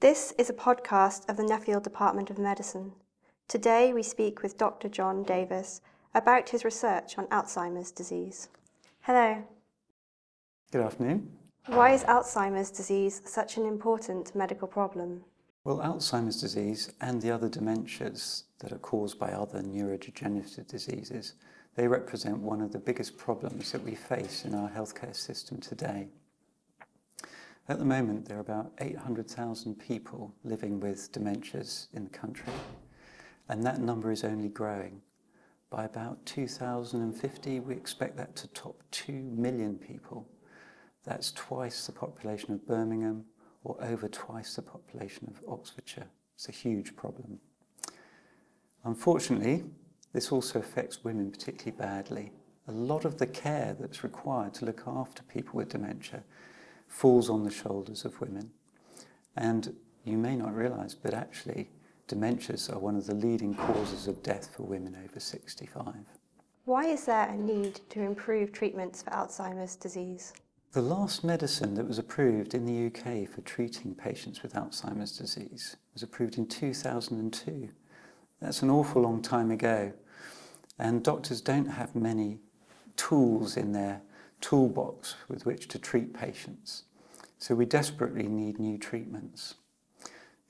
This is a podcast of the Nuffield Department of Medicine. Today we speak with Dr. John Davis about his research on Alzheimer's disease. Hello. Good afternoon. Why is Alzheimer's disease such an important medical problem? Well, Alzheimer's disease and the other dementias that are caused by other neurodegenerative diseases, they represent one of the biggest problems that we face in our healthcare system today. At the moment, there are about 800,000 people living with dementias in the country, and that number is only growing. By about 2050, we expect that to top 2 million people. That's twice the population of Birmingham or over twice the population of Oxfordshire. It's a huge problem. Unfortunately, this also affects women particularly badly. A lot of the care that's required to look after people with dementia falls on the shoulders of women. And you may not realize, but actually, dementias are one of the leading causes of death for women over 65. Why is there a need to improve treatments for Alzheimer's disease? The last medicine that was approved in the UK for treating patients with Alzheimer's disease was approved in 2002. That's an awful long time ago. And doctors don't have many tools in their toolbox with which to treat patients. So we desperately need new treatments.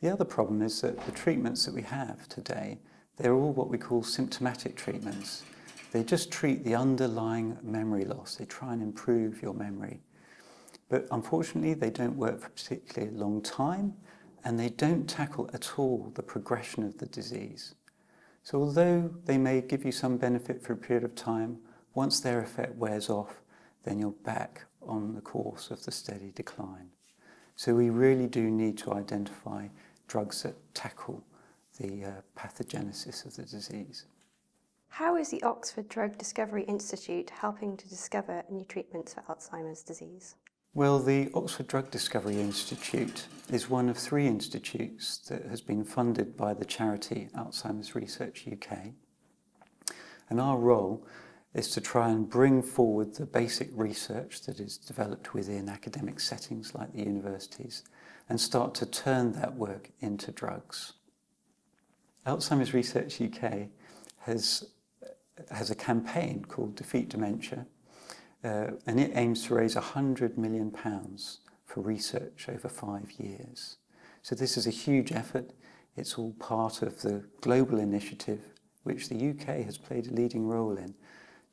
The other problem is that the treatments that we have today, they're all what we call symptomatic treatments. They just treat the underlying memory loss. They try and improve your memory. But unfortunately, they don't work for a particularly long time and they don't tackle at all the progression of the disease. So although they may give you some benefit for a period of time, once their effect wears off, then you're back on the course of the steady decline. So we really do need to identify drugs that tackle the uh, pathogenesis of the disease. How is the Oxford Drug Discovery Institute helping to discover new treatments for Alzheimer's disease? Well, the Oxford Drug Discovery Institute is one of three institutes that has been funded by the charity Alzheimer's Research UK. And our role is to try and bring forward the basic research that is developed within academic settings like the universities and start to turn that work into drugs. Alzheimer's Research UK has, has a campaign called Defeat Dementia, uh, and it aims to raise £100 million for research over five years. So this is a huge effort. It's all part of the global initiative which the UK has played a leading role in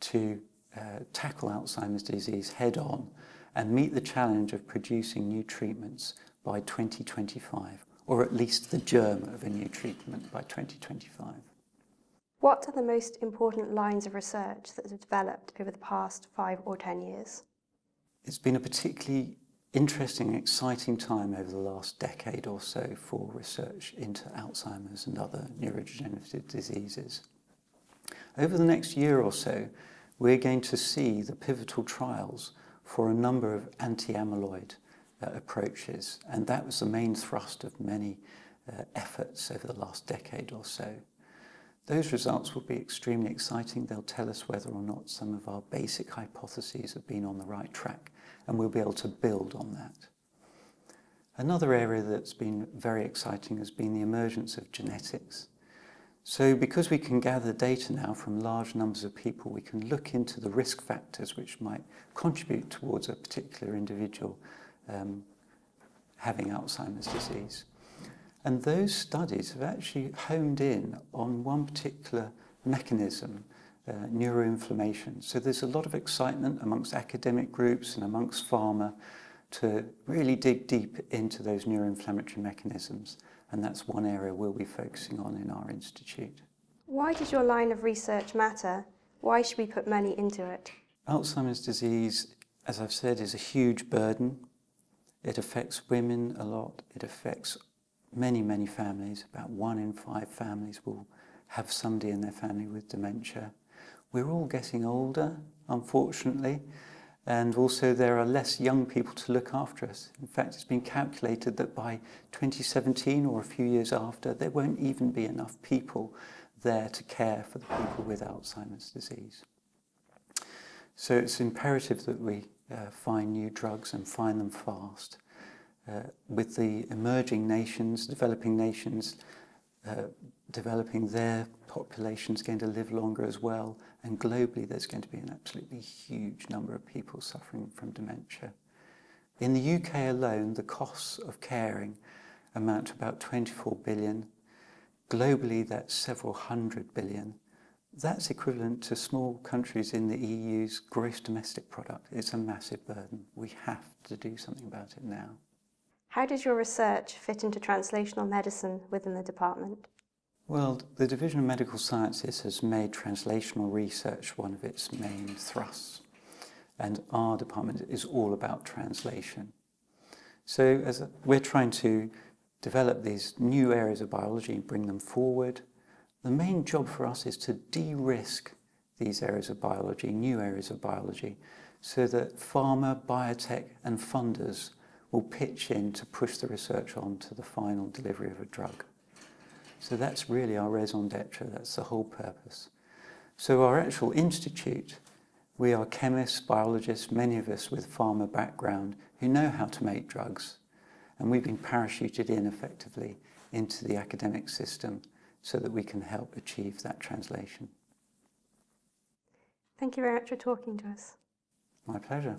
to uh, tackle Alzheimer's disease head on and meet the challenge of producing new treatments by 2025, or at least the germ of a new treatment by 2025. What are the most important lines of research that have developed over the past five or ten years? It's been a particularly interesting, exciting time over the last decade or so for research into Alzheimer's and other neurodegenerative diseases. Over the next year or so, we're going to see the pivotal trials for a number of anti-amyloid uh, approaches, and that was the main thrust of many uh, efforts over the last decade or so. Those results will be extremely exciting. They'll tell us whether or not some of our basic hypotheses have been on the right track, and we'll be able to build on that. Another area that's been very exciting has been the emergence of genetics. So because we can gather data now from large numbers of people, we can look into the risk factors which might contribute towards a particular individual um, having Alzheimer's disease. And those studies have actually honed in on one particular mechanism, uh, neuroinflammation. So there's a lot of excitement amongst academic groups and amongst pharma to really dig deep into those neuroinflammatory mechanisms and that's one area we'll be focusing on in our institute. Why does your line of research matter? Why should we put money into it? Alzheimer's disease, as I've said, is a huge burden. It affects women a lot. It affects many, many families. About one in five families will have somebody in their family with dementia. We're all getting older, unfortunately, and also there are less young people to look after us. In fact, it's been calculated that by 2017 or a few years after, there won't even be enough people there to care for the people with Alzheimer's disease. So it's imperative that we uh, find new drugs and find them fast. uh, with the emerging nations, developing nations, uh, developing their populations going to live longer as well, and globally there's going to be an absolutely huge number of people suffering from dementia. In the UK alone, the costs of caring amount to about 24 billion. Globally, that's several hundred billion. That's equivalent to small countries in the EU's gross domestic product. It's a massive burden. We have to do something about it now. How does your research fit into translational medicine within the department? Well, the Division of Medical Sciences has made translational research one of its main thrusts, and our department is all about translation. So, as we're trying to develop these new areas of biology and bring them forward, the main job for us is to de risk these areas of biology, new areas of biology, so that pharma, biotech, and funders will pitch in to push the research on to the final delivery of a drug. So that's really our raison d'etre, that's the whole purpose. So, our actual institute, we are chemists, biologists, many of us with pharma background who know how to make drugs, and we've been parachuted in effectively into the academic system so that we can help achieve that translation. Thank you very much for talking to us. My pleasure.